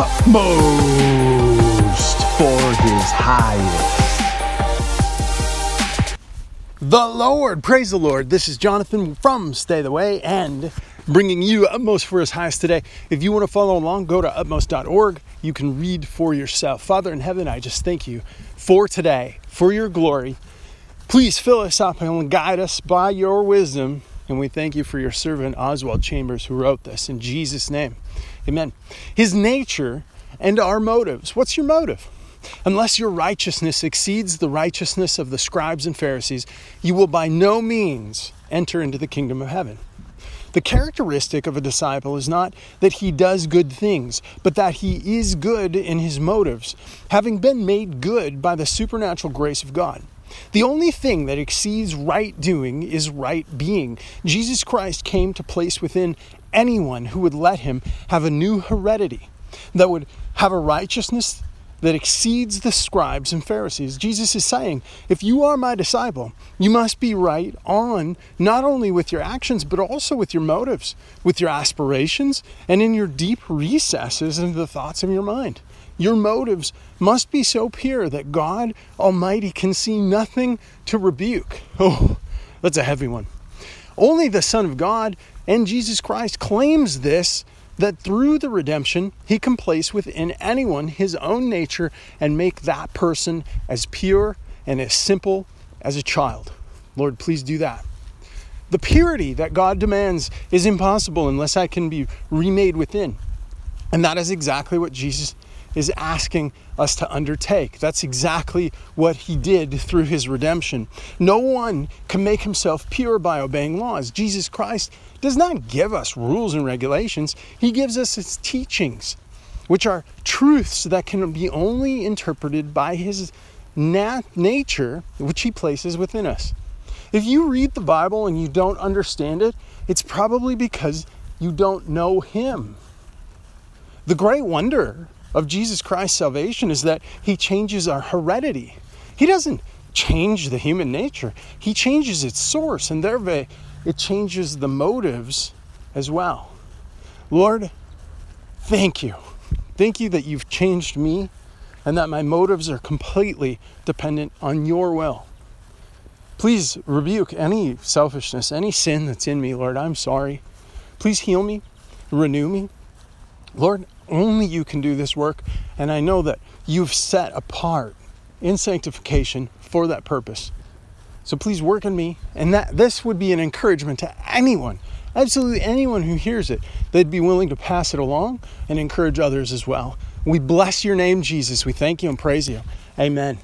utmost for his highest. The Lord, praise the Lord. This is Jonathan from Stay the Way and bringing you Utmost for His Highest today. If you want to follow along, go to utmost.org. You can read for yourself. Father in heaven, I just thank you for today, for your glory. Please fill us up and guide us by your wisdom. And we thank you for your servant Oswald Chambers who wrote this in Jesus' name. Amen. His nature and our motives. What's your motive? Unless your righteousness exceeds the righteousness of the scribes and Pharisees, you will by no means enter into the kingdom of heaven. The characteristic of a disciple is not that he does good things, but that he is good in his motives, having been made good by the supernatural grace of God. The only thing that exceeds right doing is right being. Jesus Christ came to place within anyone who would let him have a new heredity that would have a righteousness that exceeds the scribes and Pharisees. Jesus is saying, if you are my disciple, you must be right on, not only with your actions, but also with your motives, with your aspirations, and in your deep recesses of the thoughts of your mind. Your motives must be so pure that God Almighty can see nothing to rebuke. Oh, that's a heavy one. Only the Son of God and Jesus Christ claims this that through the redemption, he can place within anyone his own nature and make that person as pure and as simple as a child. Lord, please do that. The purity that God demands is impossible unless I can be remade within. And that is exactly what Jesus is asking us to undertake. That's exactly what he did through his redemption. No one can make himself pure by obeying laws. Jesus Christ does not give us rules and regulations, he gives us his teachings, which are truths that can be only interpreted by his nat- nature, which he places within us. If you read the Bible and you don't understand it, it's probably because you don't know him. The great wonder of Jesus Christ's salvation is that he changes our heredity. He doesn't change the human nature, he changes its source, and thereby it changes the motives as well. Lord, thank you. Thank you that you've changed me and that my motives are completely dependent on your will. Please rebuke any selfishness, any sin that's in me, Lord. I'm sorry. Please heal me, renew me. Lord, only you can do this work, and I know that you've set apart in sanctification for that purpose. So please work in me, and that this would be an encouragement to anyone, absolutely anyone who hears it. They'd be willing to pass it along and encourage others as well. We bless your name, Jesus. We thank you and praise you. Amen.